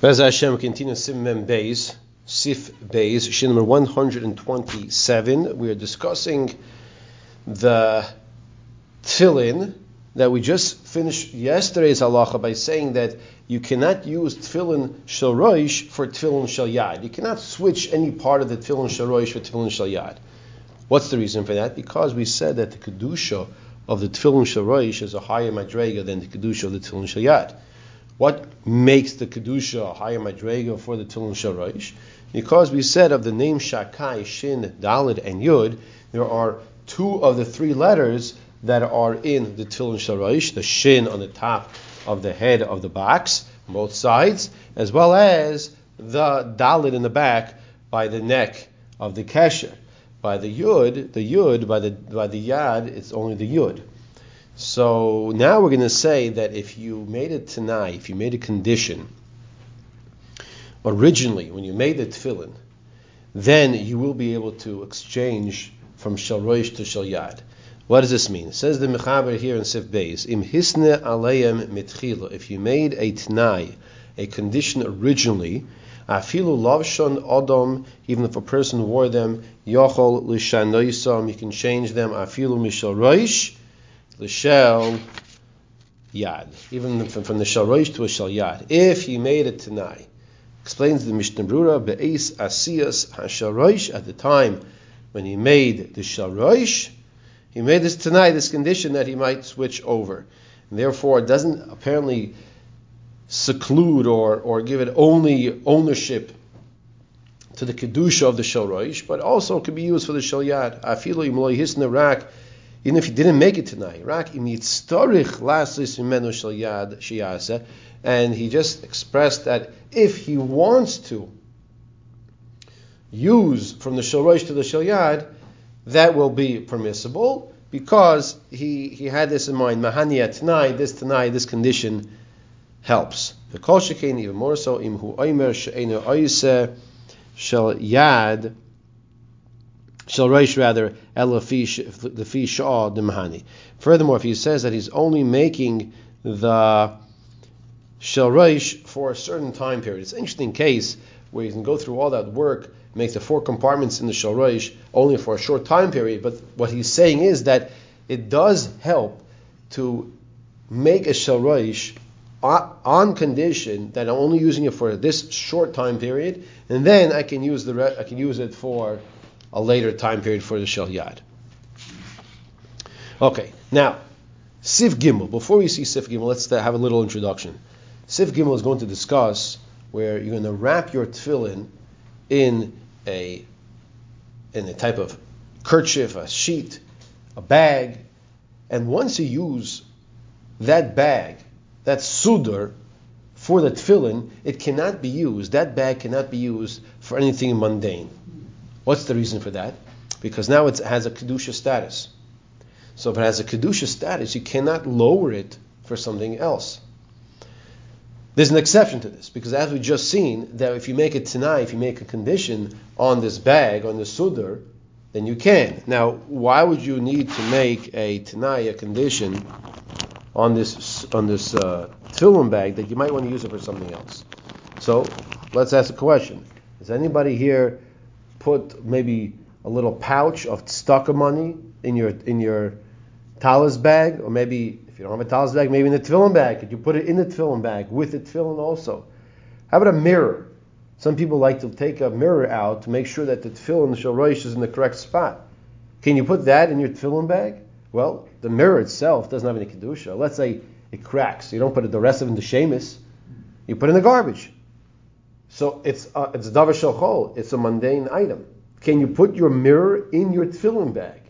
Bez Hashem continue Sim Mem Beis, Sif Beis, Shin number 127. We are discussing the tefillin that we just finished yesterday's halacha by saying that you cannot use tefillin shel roish for tefillin shel yad. You cannot switch any part of the tefillin shel roish for tefillin shel yad. What's the reason for that? Because we said that the kedusha of the tefillin shel roish is a higher madrega than the kedusha of the tefillin shel yad. What makes the kedusha higher madrega for the tefillin shel? Because we said of the name Shakai, Shin, Dalid, and Yud, there are two of the three letters that are in the tefillin shel the Shin on the top of the head of the box, both sides, as well as the Dalid in the back by the neck of the kesher. By the Yud, the Yud, by the by the Yad, it's only the Yud. So now we're going to say that if you made it tanai, if you made a condition originally when you made the tefillin, then you will be able to exchange from shel roish to shel yad. What does this mean? It says the mechaber here in Sif Beis, im hisne aleim mitchila. If you made a t'nai, a condition originally, afilu lavshon odom, even if a person wore them, yochol l'shanoisam, you can change them, afilu mishal roish, l'shel yad, even from, from the shel roish to a shel yad. If he made it tanai, explains the Mishnah Brura, be'es asiyas hashel roish, at the time when he made the shel roish, he made this tanai, this condition that he might switch over. And therefore, it doesn't apparently seclude or, or give it only ownership to the kedusha of the shel roish, but also could be used for the shel yad. Afilu imloi hisna rak, even if he didn't make it tanai. Rak imitztorich lasis imenu shel yad shiyasa, and he just expressed that if he wants to use from the shel roish to the shel yad, that will be permissible because he, he had this in mind. Mahania tanai, this tanai, this condition helps. The kol even more so. Imhu oimer she'enu oise shel yad shel reish rather the fi shah the mahani. Furthermore, if he says that he's only making the shel reish for a certain time period, it's an interesting case where you can go through all that work make the four compartments in the Shalroish only for a short time period, but what he's saying is that it does help to make a Shalroish on condition that I'm only using it for this short time period, and then I can use the re- I can use it for a later time period for the Shal Yad. Okay, now Sif Gimel. Before we see Sif Gimel, let's uh, have a little introduction. Sif Gimel is going to discuss where you're going to wrap your tefillin in a in a type of kerchief, a sheet, a bag, and once you use that bag, that sudar, for the tefillin, it cannot be used. That bag cannot be used for anything mundane. What's the reason for that? Because now it has a kedusha status. So if it has a kedusha status, you cannot lower it for something else. There's an exception to this because, as we've just seen, that if you make it tanai, if you make a condition on this bag, on the sudar, then you can. Now, why would you need to make a tanai a condition on this on this uh, tefillin bag that you might want to use it for something else? So, let's ask a question: Is anybody here put maybe a little pouch of tzedakah money in your in your talis bag, or maybe if you don't have a talis bag, maybe in the tefillin bag. Could you put it in the tefillin bag with the tefillin also? How about a mirror? Some people like to take a mirror out to make sure that the tefillin shel roish is in the correct spot. Can you put that in your tefillin bag? Well, the mirror itself doesn't have any kedusha. Let's say it cracks. You don't put it, the rest of it in the shemis. You put it in the garbage. So it's uh, it's davar shel It's a mundane item. Can you put your mirror in your tefillin bag?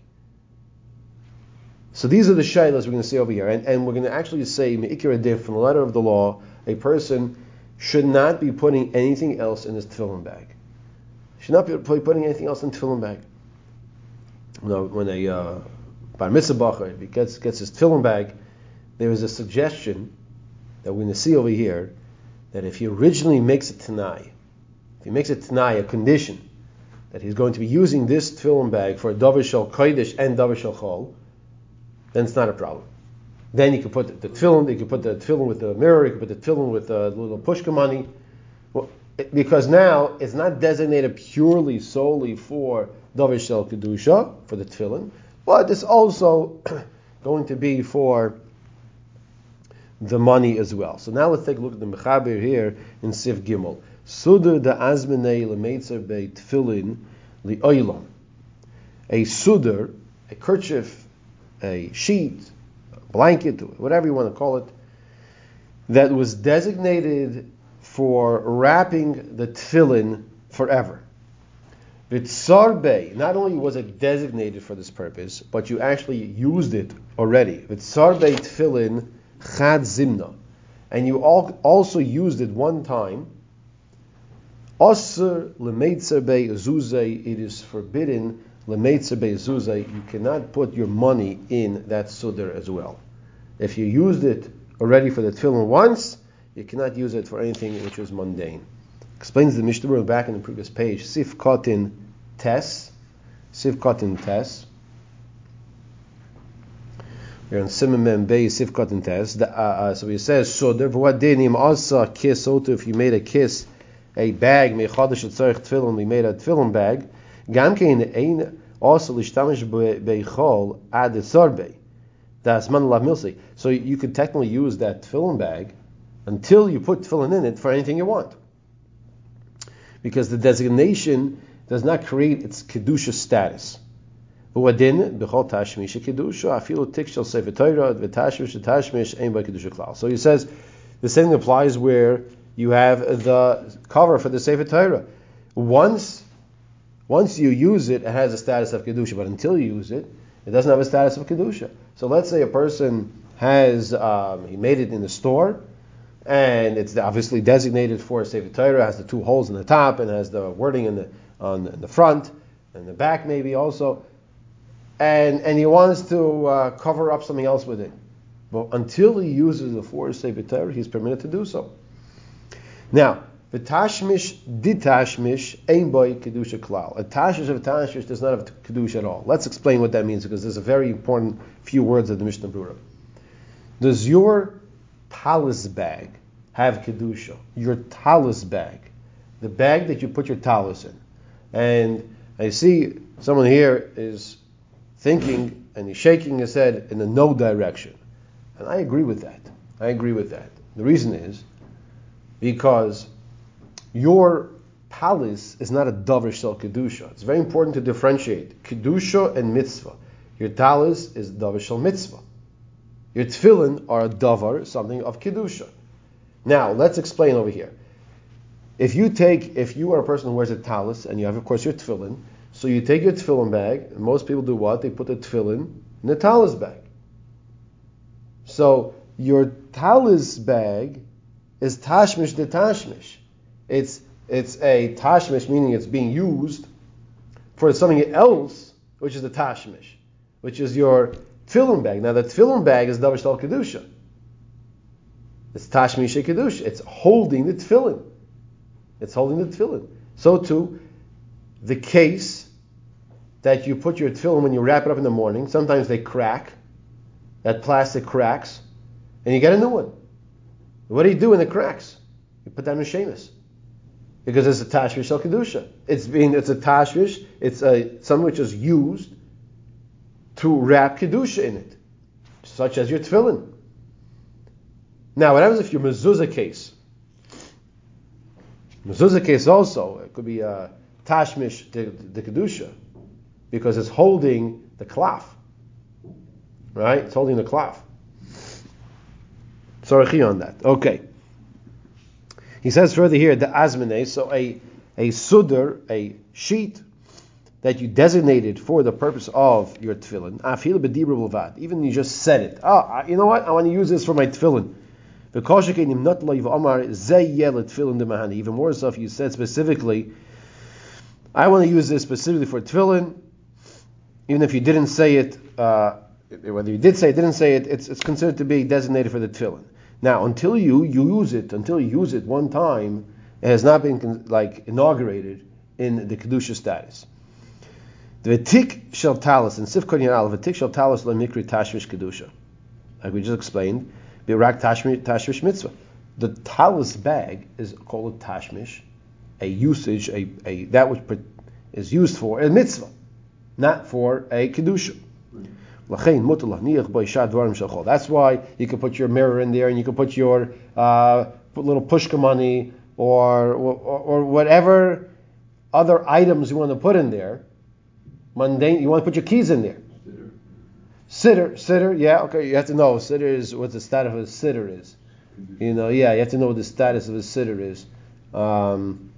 So these are the shaylas we're going to see over here, and, and we're going to actually say me'ikir from the letter of the law. A person should not be putting anything else in his tefillin bag. Should not be putting anything else in tefillin bag. You know, when a uh, bar mitzvah gets gets his tefillin bag, there is a suggestion that we're going to see over here that if he originally makes a tanai, if he makes a tanai a condition that he's going to be using this tefillin bag for a davar shel kodesh and davar shel chol, then it's not a problem. Then you can put the, the tefillin, you can put the tefillin with the mirror, you can put the tefillin with the little pushka money, Well, because now it's not designated purely solely for Davar Shel Kedusha, for the tefillin, but it's also going to be for the money as well. So now let's take a look at the Mechaber here in Sif Gimel. Sudur da azmenei lemeitzer be tefillin li oilam. A sudur, a kerchief, a sheet, a blanket, whatever you want to call it, that was designated for wrapping the tefillin forever. Vitzarbe, not only was it designated for this purpose, but you actually used it already. Vitzarbe tefillin chad zimna. And you also used it one time. Osir lemeitzer be zuzay, it is forbidden lemeitzer be zuzay, you cannot put your money in that sudar as well. If you used it already for the tefillin once, you cannot use it for anything which is mundane. Explains the Mishnah back in the previous page, Sif Kotin Tes, Sif Kotin Tes. We're on Simon Bay Sif Kotin Tes. Uh, uh, so he says, so therefore, what dinim also kiss otu if you made a kiss, a bag, mechadash tzarich tefillin, we made a tefillin bag, gam kein ein also lishtamish beichol ad tzarbe. That's man lav milsi. So you could technically use that tefillin bag until you put tefillin in it for anything you want. Because the designation does not create its kedusha status. So he says the same thing applies where you have the cover for the Sefer Torah. Once, once you use it, it has a status of kedusha, but until you use it, it doesn't have a status of kedusha. So let's say a person has um, he made it in the store, and it's obviously designated for a Sefer Torah, has the two holes in the top, and has the wording in the on the, in the front and the back maybe also, and and he wants to uh, cover up something else with it. But until he uses the four Sefer Torah, he's permitted to do so. Now, the tashmish ditashmish ain boy kedusha klal. A tashmish of tashmish does not have kedusha at all. Let's explain what that means because there's a very important few words of the Mishnah Brura. Does your talis bag have kedusha? Your talis bag, the bag that you put your talis in, and I see someone here is thinking and he's shaking his head in a no direction. And I agree with that. I agree with that. The reason is because your talis is not a davar shel kedusha. It's very important to differentiate kedusha and mitzvah. Your talis is davar shel mitzvah. Your tefillin are a davar, something of kedusha. Now let's explain over here. If you take, if you are a person who wears a talis and you have, of course, your tefillin, so you take your tefillin bag, and most people do what? They put the tefillin in the talis bag. So your talis bag is tashmish de tashmish. It's it's a tashmish, meaning it's being used for something else, which is the tashmish, which is your tefillin bag. Now the tefillin bag is davar shtal kedusha. It's tashmish kedusha. It's holding the tefillin. It's holding the tefillin. So too, the case that you put your tefillin when you wrap it up in the morning, sometimes they crack. That plastic cracks, and you get a new one. What do you do when it cracks? You put that in a shemus. Because it's a tashmish shel kedusha. It's being it's a tashmish. It's a something which is used to wrap kedusha in it, such as your tefillin. Now, what happens if your mezuzah case? Mezuzah case also, it could be a tashmish the, the kedusha, because it's holding the cloth. Right? It's holding the cloth. Sorry on that. Okay. He says further here, the azmene, so a, a sudr, a sheet that you designated for the purpose of your tefillin, afil b'dibra even you just said it. Oh, you know what? I want to use this for my tefillin. Even more if you said specifically, I want to use this specifically for tefillin, even if you didn't say it, uh, whether you did say it, didn't say it, it's, it's considered to be designated for the tefillin. Now, until you, you use it, until you use it one time, it has not been like inaugurated in the kedusha status. The tik shel talis and sifkon yanal v'tik shel talis lo mikri tashmish kedusha, like we just explained. Birak tashmish mitzvah. The talus bag is called a tashmish, a usage, a, a that which is used for a mitzvah, not for a kedusha. That's why you can put your mirror in there, and you can put your uh, little pushka money or, or or whatever other items you want to put in there. Mundane. You want to put your keys in there. Siddur, siddur, yeah, okay. You have to know siddur is what the status of a siddur is. You know, yeah, you have to know what the status of a siddur is. Um,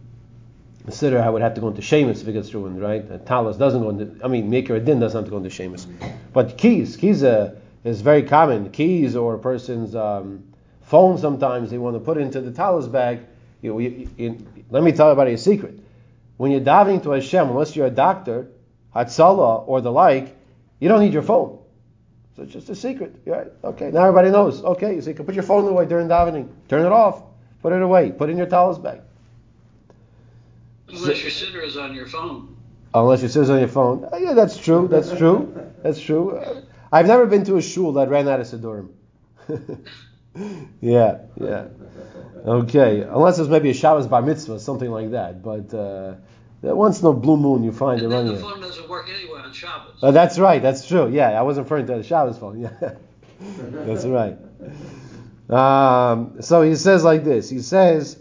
siddur, I would have to go into Sheamus if it gets ruined, right? A talus doesn't go into. I mean, maker din doesn't have to go into Sheamus. But keys, keys uh, is very common. Keys or a person's um, phone sometimes they want to put into the talus bag. You, you, you, let me tell you about a secret. When you're diving to Hashem, unless you're a doctor, Hatzala or the like, you don't need your phone. So it's just a secret, right? Okay, now everybody knows. Okay, so you can put your phone away during davening. Turn it off. Put it away. Put it in your talus bag. Unless your siddur is on your phone. Unless your siddur is on your phone. Uh, yeah, that's true. That's true. That's true. Uh, I've never been to a shul that ran out of siddurim. yeah, yeah. Okay, unless it's maybe a Shabbos bar mitzvah, something like that. But uh, once in a blue moon, you find and it running. the phone doesn't work anyway on Shabbos. Uh, that's right. That's true. Yeah, I wasn't referring to the Shabbos phone. Yeah, that's right. Um, so he says like this. He says,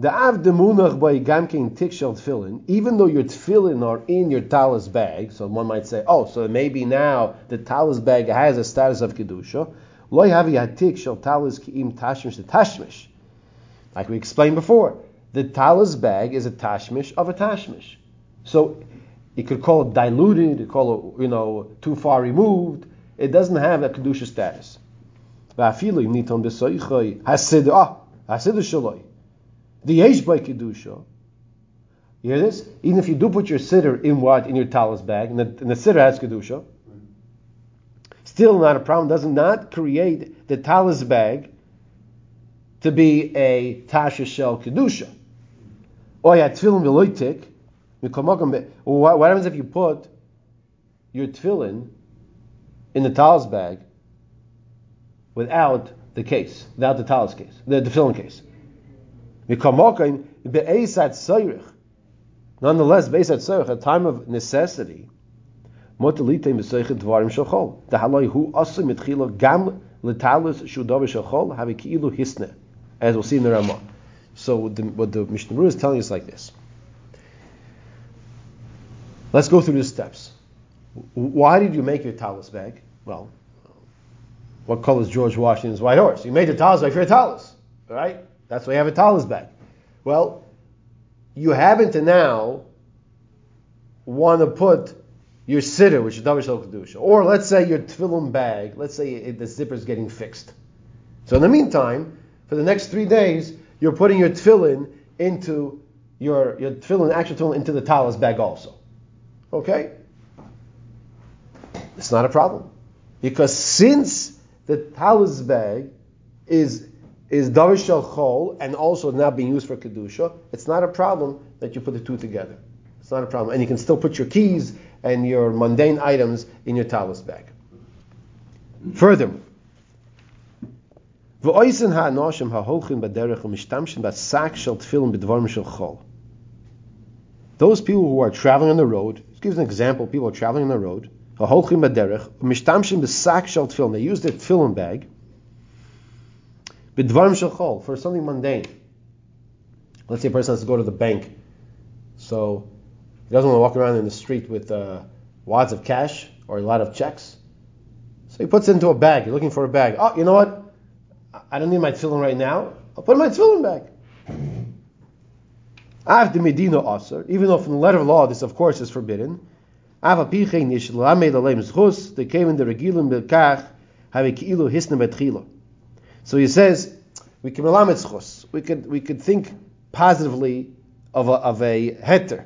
"The av demunach by gamkin tikshel tefillin." Even though your tefillin are in your talis bag, so one might say, "Oh, so maybe now the talis bag has a status of kedusha." Loy havi hatik talis kiim tashmish tashmish. Like we explained before, the talis bag is a tashmish of a tashmish. So you could call it diluted, you could call it, you know, too far removed. It doesn't have a kedusha status. Va'afilu niton b'soichoy hasid ah hasid shaloi. The yesh by kedusha. You hear this? Even if you do put your siddur in what in your talus bag, and the, and the siddur has kedusha, still not a problem. Does not create the talus bag to be a tasha shel kedusha. Or yeah, tefillin v'loitik. What happens if you put your tefillin in the talus bag without the case, without the talus case, the, the tefillin case? Nonetheless, based at a time of necessity, as we'll see in the Ramah. So the, what the Mishnah is telling us like this. Let's go through the steps. Why did you make your talus bag? Well, what color is George Washington's white horse? You made the talus bag for your talus, right? That's why you have a talis bag. Well, you happen to now want to put your siddur, which is Davar Shel Kedusha, or let's say your tefillin bag, let's say it, the zipper is getting fixed. So in the meantime, for the next three days, you're putting your tefillin into your your tefillin, actual tefillin, into the talis bag also. Okay, it's not a problem because since the talis bag is is davar shel chol and also now being used for kedusha, it's not a problem that you put the two together. It's not a problem, and you can still put your keys and your mundane items in your talus bag. Furthermore. Those people who are traveling on the road, this gives an example, people are traveling on the road, ha'holchin b'derech u'mishtamshin b'sak shel tefillin, they use their tefillin bag, b'dvarim shel chol, for something mundane. Let's say a person has to go to the bank, so he doesn't want to walk around in the street with uh, wads of cash or a lot of checks. So he puts it into a bag. You're looking for a bag. Oh, you know what? I don't need my tefillin right now. I'll put my tefillin back. I have the Medina Aser, even though from the letter of law this of course is forbidden. They came in the regilim belkach, have a ki'ilu hisna betchila. So he says, we can. We could, we could think positively of a, of a heter,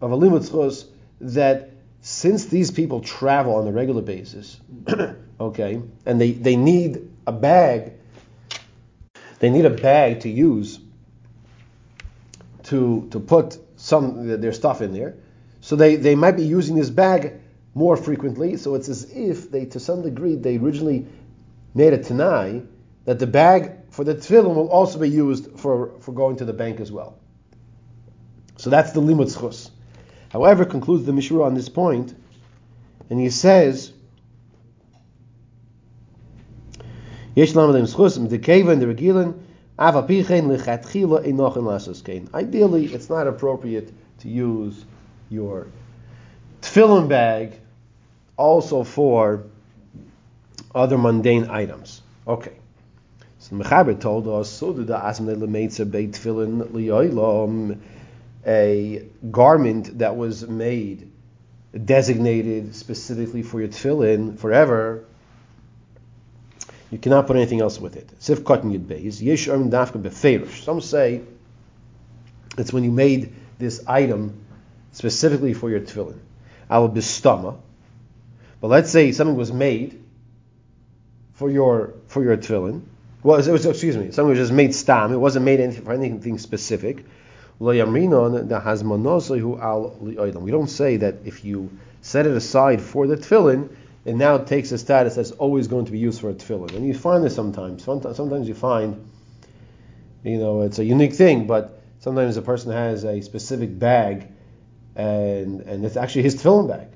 of a limud zchus, that since these people travel on a regular basis, okay, and they, they need a bag, they need a bag to use to to put some their stuff in there. So they, they might be using this bag more frequently. So it's as if they, to some degree, they originally made a tanai that the bag for the tefillin will also be used for, for going to the bank as well. So that's the limud schus. However, concludes the Mishnah on this point, and he says, Yesh and the regilin, Ideally, it's not appropriate to use your tefillin bag also for other mundane items. Okay. So Mechaber told us, so did the Asmane Lemeitzer Beit Tefillin Liyoilam, a garment that was made, designated specifically for your tefillin forever, you cannot put anything else with it. Sif cotton yud beis. Yesh arm dafka beferish. Some say it's when you made this item specifically for your tefillin. Al bistama. But let's say something was made for your for your tefillin. Well, it was, excuse me, something was just made stam. It wasn't made anything, for anything specific. We don't say that if you set it aside for the tefillin, it now takes a status that's always going to be used for a tefillin. And you find this sometimes. Sometimes you find, you know, it's a unique thing, but sometimes a person has a specific bag, and and it's actually his tefillin bag.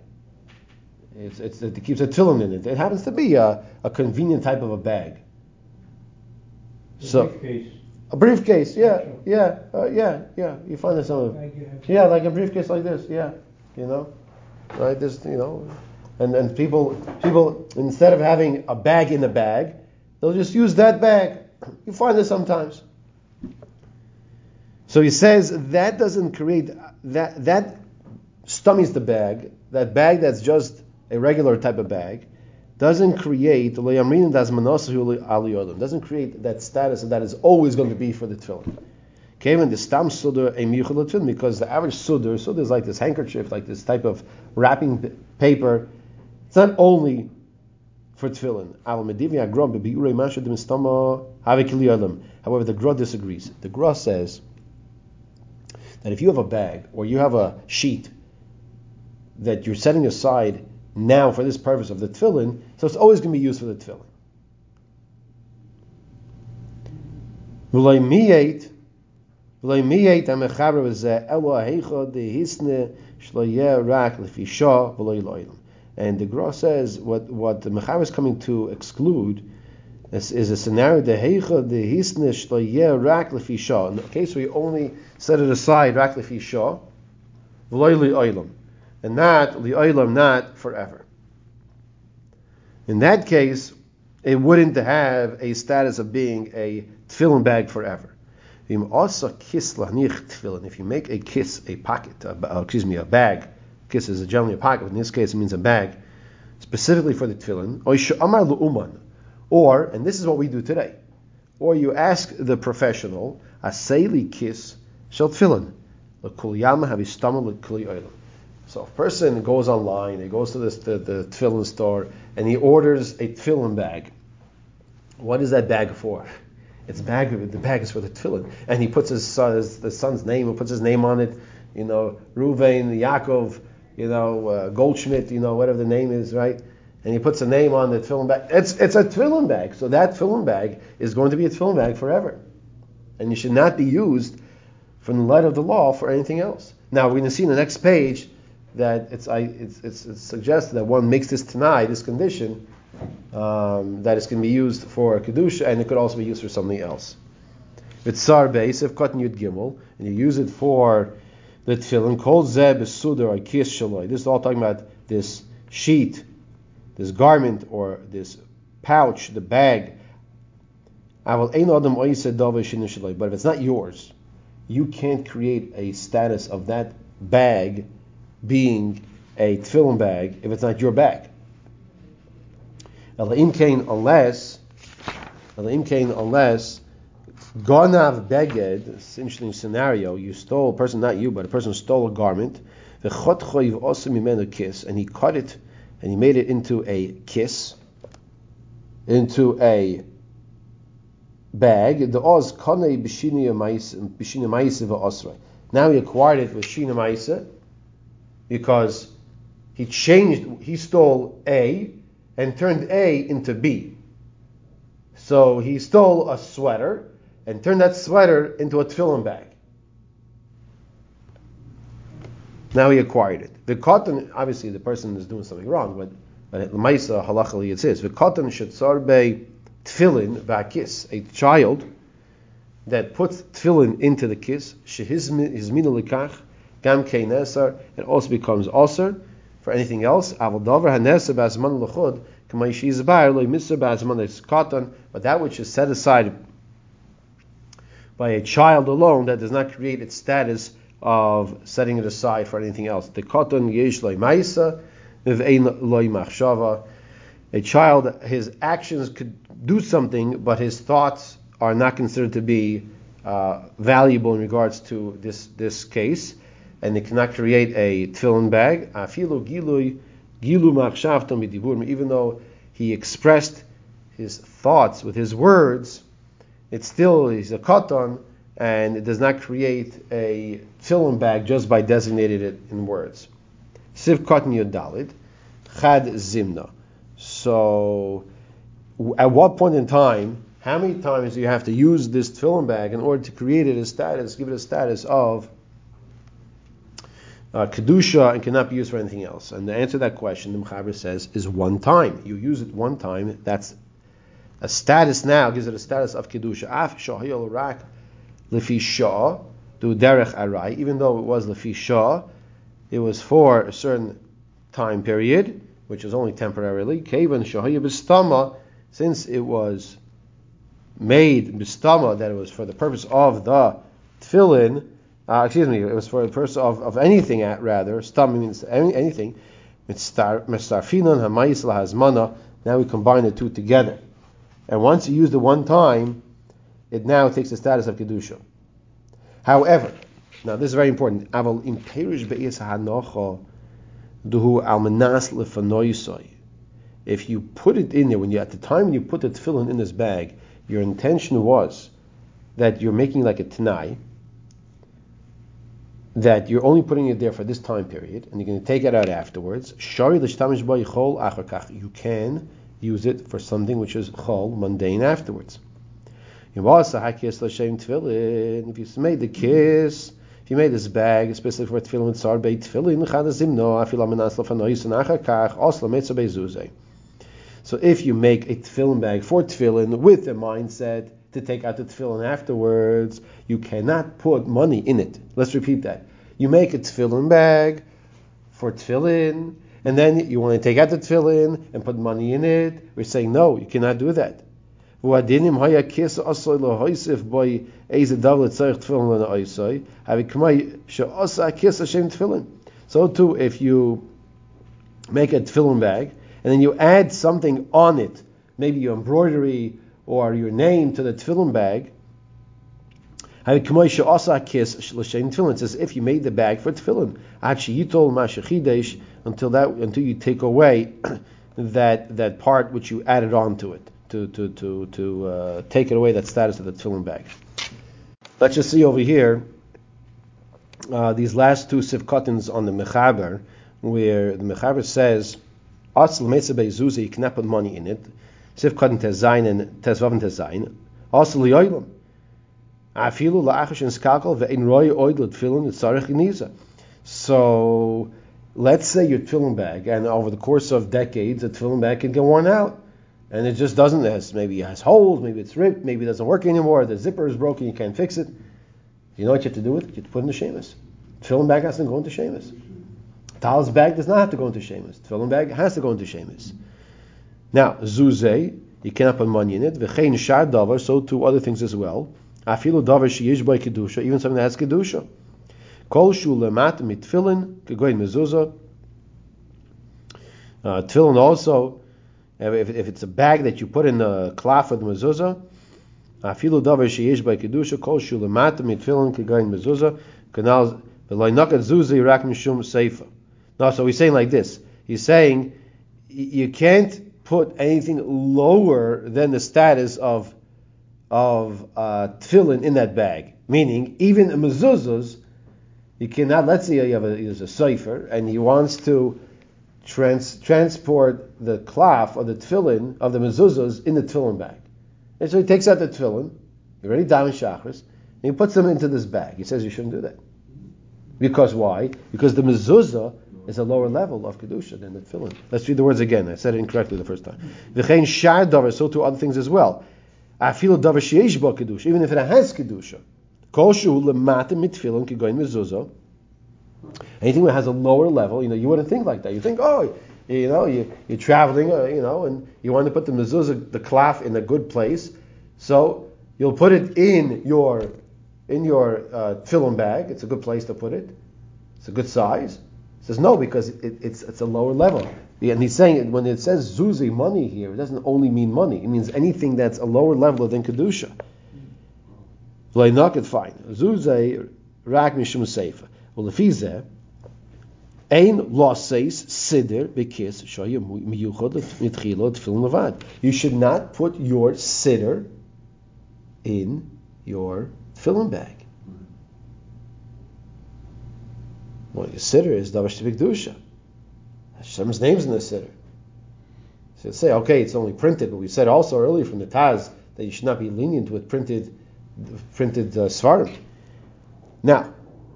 It's, it's, it keeps a tefillin in it. It happens to be a, a convenient type of a bag. A So- briefcase. A briefcase, yeah, yeah, uh, yeah, yeah. You find this some of Yeah, like a briefcase like this. Yeah, you know, right? This, you know, and and people people instead of having a bag in a bag, they'll just use that bag. You find this sometimes. So he says that doesn't create that that stummies the bag. That bag that's just a regular type of bag doesn't create doesn't create that status and that is always going to be for the tefillin. Kevin the stam suder a because the average suder suder is like this handkerchief, like this type of wrapping paper. It's not only for tefillin. However, the Gra disagrees. The Gra says that if you have a bag or you have a sheet that you're setting aside now for this purpose of the tefillin, so it's always going to be used for the tefillin. And the Gra says what what the mechaber is coming to exclude is, is a scenario the heicha dehisne shlo yeh rak lefi shah. In the case where you only set it aside rak lefi shah v'loi lo'ilam and not li'olam, not forever. In that case, it wouldn't have a status of being a tefillin bag forever. If you make a kiss, a pocket, a, excuse me, a bag, kiss is generally a pocket, but in this case it means a bag, specifically for the tefillin, or and this is what we do today, or you ask the professional, aseli kiss shel tefillin, l'kul yama havistama l'kul. So a person goes online, he goes to this, the, the tefillin store, and he orders a tefillin bag. What is that bag for? It's bag. The bag is for the tefillin, and he puts his, son, his the son's name. He puts his name on it. You know, Ruvain, Yaakov, you know, uh, Goldschmidt, you know, whatever the name is, right? And he puts a name on the tefillin bag. It's it's a tefillin bag. So that tefillin bag is going to be a tefillin bag forever, and you should not be used from the light of the law for anything else. Now we're going to see in the next page that it's, I, it's, it's, it's suggested that one makes this tanai, this condition, um, that it's going to be used for kedusha, and it could also be used for something else. It's sar base if cotton yud gimel, and you use it for the tefillin. called zeb sudar or kis shaloi. This is all talking about this sheet, this garment or this pouch, the bag. But if it's not yours, you can't create a status of that bag being a tefillin bag if it's not your bag. Imkain unless, imkain unless, ganav beged, it's an interesting scenario, you stole, a person, not you, but a person stole a garment, v'chot choiv also mimenu kiss, and he cut it, and he made it into a kiss, into a bag, the oz kane b'shini ma'ise v'osrei. Now he acquired it with shina ma'ise, because he changed, he stole A and turned A into B. So he stole a sweater and turned that sweater into a tefillin bag. Now he acquired it. The cotton, obviously, the person is doing something wrong, but Lemaisa halachally it says the cotton should sarbe tefillin v'akis, a child that puts tefillin into the kiss, shehizmina likach, gam keinesar, it also becomes osir for anything else. Aval hanesar b'azman l'chud, k'may shizbar lo misar b'azman cotton, but that which is set aside by a child alone, that does not create its status of setting it aside for anything else. The cotton yesh loy ma'isa, v'ein loy machshava. A child, his actions could do something, but his thoughts are not considered to be uh, valuable in regards to this this case, and they cannot create a tefillin bag. Even though he expressed his thoughts with his words, it still is a katan, and it does not create a tefillin bag just by designating it in words. Siv katan yodalid chad zimna. So, at what point in time how many times do you have to use this tefillin bag in order to create it a status, give it a status of uh, kedusha and cannot be used for anything else? And the answer to that question, the Mechaber says, is one time. You use it one time. That's a status now gives it a status of kedusha. Af shahil rak lefi shah do derech arai. Even though it was lefi shah, it was for a certain time period, which was only temporarily. Kavan shahiyah b'stama, since it was made bistama that it was for the purpose of the tefillin, uh, excuse me, it was for the purpose of, of anything at rather, stam means any, anything, mistarfinan hamayis lahazmana, now we combine the two together. And once you use the one time, it now takes the status of kedusha. However, now this is very important. Aval im perish be'is hanocha duhu almanas lefanoisoi. If you put it in there, when you at the time when you put the tefillin in this bag, your intention was that you're making like a tanai, that you're only putting it there for this time period, and you're going to take it out afterwards. You can use it for something which is chol, mundane afterwards. If you made the kiss, if you made this bag, especially for tefillin with sar tefillin, so if you make a tefillin bag for tefillin with the mindset to take out the tefillin afterwards, you cannot put money in it. Let's repeat that. You make a tefillin bag for tefillin, and then you want to take out the tefillin and put money in it. We're saying no, you cannot do that. So too, if you make a tefillin bag and then you add something on it, maybe your embroidery or your name to the tefillin bag. Says if you made the bag for tefillin, until that until you take away that that part which you added on to it to to to to uh, take it away that status of the tefillin bag. Let's just see over here uh, these last two sifkatins on the mechaber, where the mechaber says Asl Mesa you cannot put money in it. Tezain and Tezvav Tezain. Yoilam. Afilu and Skakel Ve'in Roy Tzarech Geniza. So, let's say your tefillin bag, and over the course of decades, a tefillin bag can get worn out. And it just doesn't, It has, maybe it has holes, maybe it's ripped, maybe it doesn't work anymore, the zipper is broken, you can't fix it. You know what you have to do with it? You have to put it in the Sheamus. Tefillin bag has to go into Sheamus. Tal's bag does not have to go into Shemus. Tefillin bag has to go into Shemus. Now, Zuzeh, you cannot put money in it. V'chein shar davar, so too other things as well. Afilu davar sheyish by kedusha, even something that has kedusha. Kol shu lemat mitfilin, kegoyin mezuzah. Uh, tefillin also, if, if, it's a bag that you put in the cloth of the mezuzah, afilu davar sheyish by kedusha, kol shu lemat mitfilin, kegoyin mezuzah, kanal v'loy nakat zuzah yirak mishum seifa. No, so he's saying like this. He's saying you can't put anything lower than the status of of uh, tefillin in that bag. Meaning, even a mezuzahs, you cannot. Let's say you have a, there's a cipher and he wants to trans, transport the cloth or the tefillin of the mezuzahs in the tefillin bag. And so he takes out the tefillin, he already diamond chakras, and he puts them into this bag. He says you shouldn't do that. Because why? Because the mezuzah is a lower level of kedusha than the tefillin. Let's read the words again. I said it incorrectly the first time. V'chein shar davar, so to other things as well. Afilu davar sheish bo kedusha, even if it has kedusha. Kol shu lemata mitfillin kigoyin mezuzah. Anything that has a lower level, you know, you wouldn't think like that. You think, oh, you know, you, you're traveling, uh, you know, and you want to put the mezuzah, the cloth, in a good place, so you'll put it in your in your uh, bag. It's a good place to put it. It's a good size. Says no because it, it's it's a lower level. And he's saying when it says zuzi money here, it doesn't only mean money. It means anything that's a lower level than kedusha. Not fine. Zuzi rak mishum seifa. Well, if he's there. Ein loseis siddur bekis shoya miyuchad mitchilo tefillin levad. You should not put your siddur in your tefillin bag. Well, your siddur is davar shebikdusha. Hashem's name's in the siddur. So say, okay, it's only printed, but we said also earlier from the Taz that you should not be lenient with printed printed uh, svarim. Now,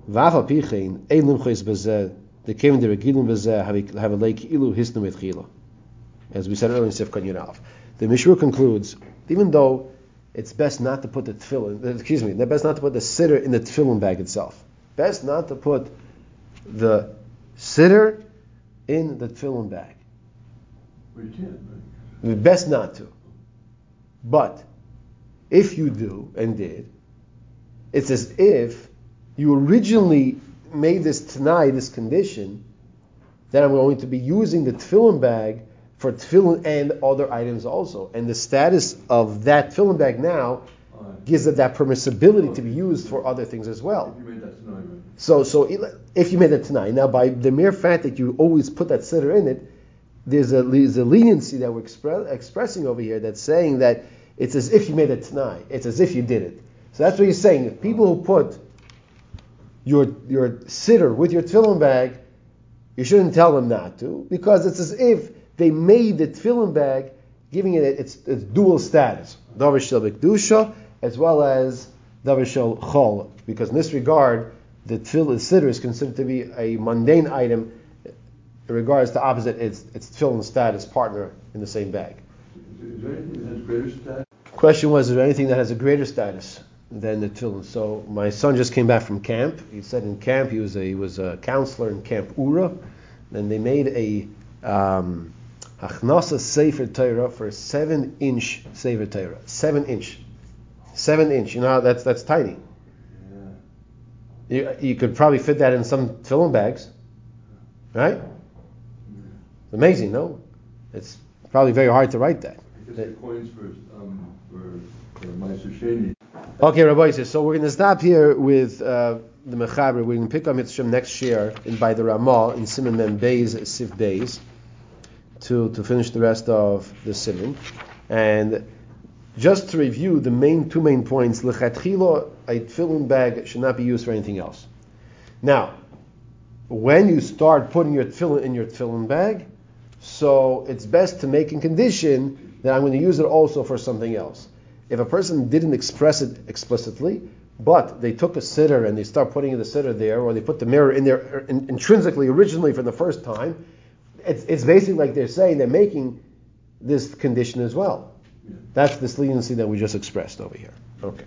v'afa pichein ein limchos bezeh the came the regilim bezeh have a lake ilu hisnu etchila. As we said earlier in Sifkan Yirav. The Mishnah concludes, even though it's best not to put the tefillin, excuse me, best not to put the siddur in the tefillin bag itself. Best not to put the siddur in the tefillin bag. Can't, right? Best not to. But if you do and did, it's as if you originally made this tanai, this condition, that I'm going to be using the tefillin bag for tefillin and other items also. And the status of that tefillin bag now gives it that permissibility to be used for other things as well. So, so if you made it tanai, now by the mere fact that you always put that siddur in it, there's a, there's a leniency that we're expre- expressing over here that's saying that it's as if you made it tanai. It's as if you did it. So that's what he's saying. If people who put your your siddur with your tefillin bag, you shouldn't tell them not to because it's as if they made the tefillin bag, giving it its, its dual status, davar shel as well as davar shel chol. Because in this regard, the tefillin siddur is considered to be a mundane item in regards to opposite its its tefillin status partner in the same bag. Question was, is there anything that has a greater status than the tefillin? So my son just came back from camp. He said in camp he was a he was a counselor in Camp Ura, and they made a um, Sefer Torah for a seven inch Sefer Torah. Seven inch, seven inch. You know that's that's tiny. You, you could probably fit that in some filling bags, right? It's amazing, no? It's probably very hard to write that. I guess the coins for, um, for, for Okay, Rabbi says, so we're going to stop here with uh, the Mechaber. We're going to pick up Mitzvah next year in, by the Ramah in Simon Mem Beis, Sif Beis, to, to finish the rest of the Simon. And just to review the main two main points, Lechatchila, a tefillin bag should not be used for anything else. Now, when you start putting your tefillin in your tefillin bag, so it's best to make a condition that I'm going to use it also for something else. If a person didn't express it explicitly, but they took a siddur and they start putting the siddur there, or they put the mirror in there er, in, intrinsically, originally for the first time, it's, it's basically like they're saying they're making this condition as well. That's this leniency that we just expressed over here. Okay.